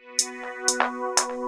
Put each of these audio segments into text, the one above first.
Thank you.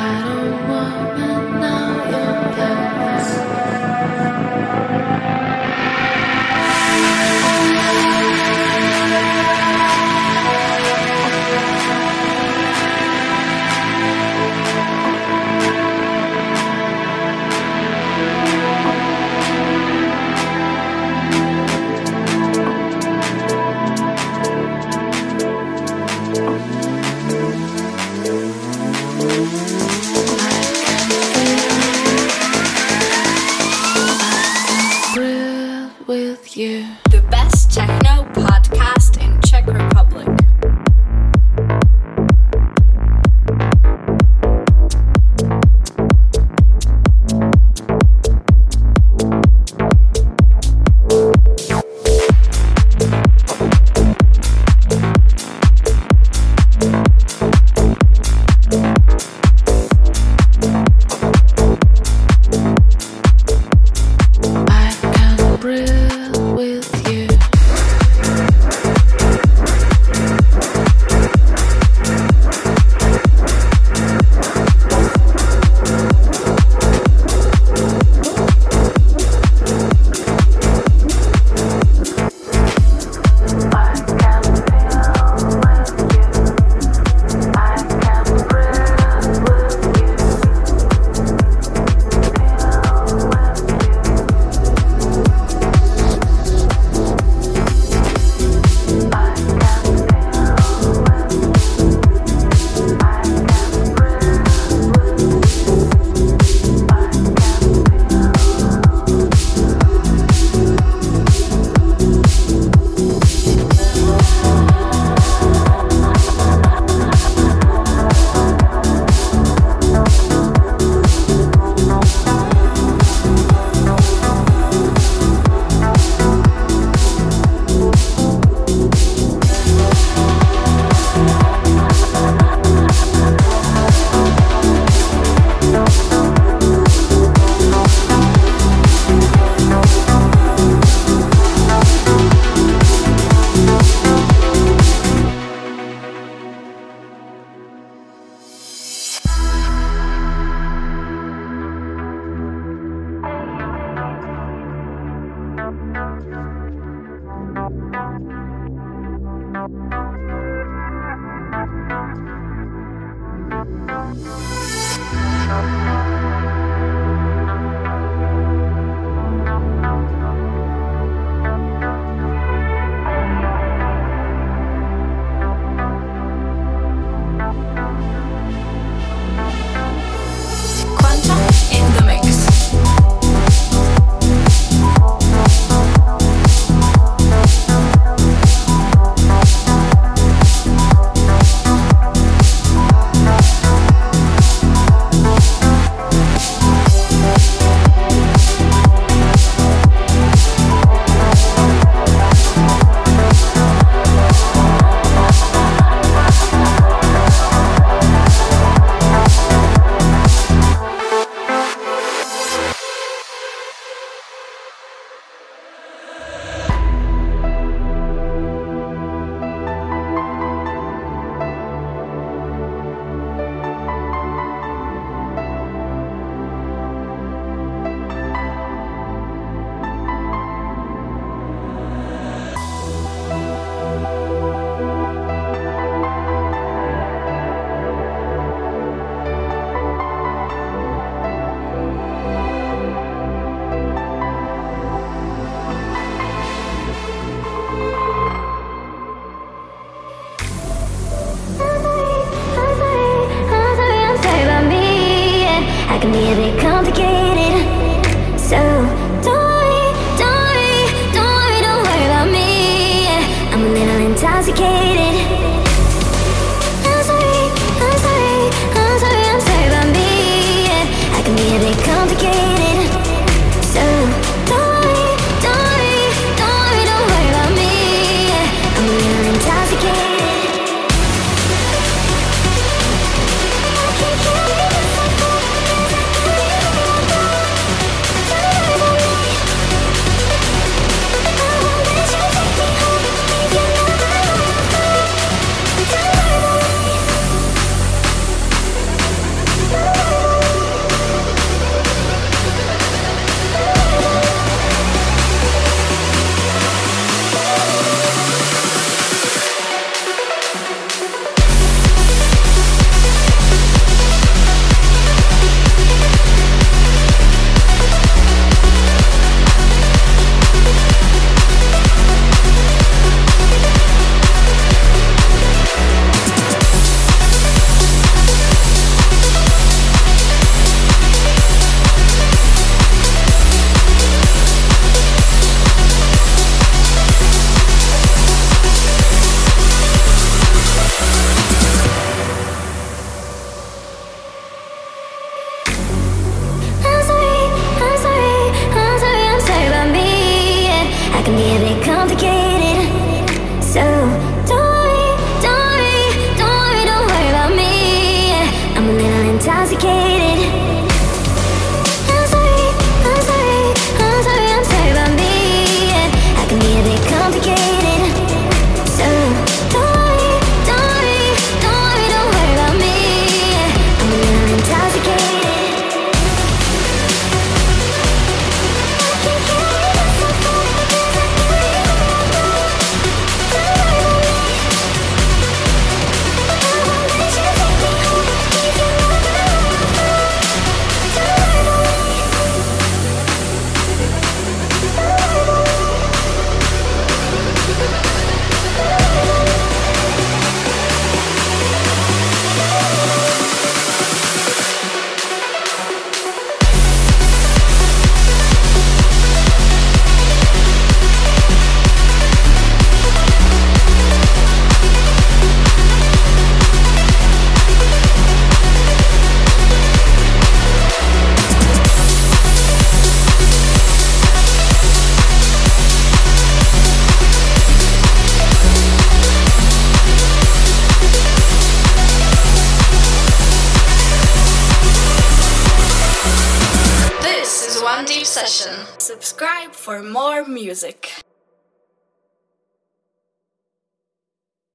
I don't want my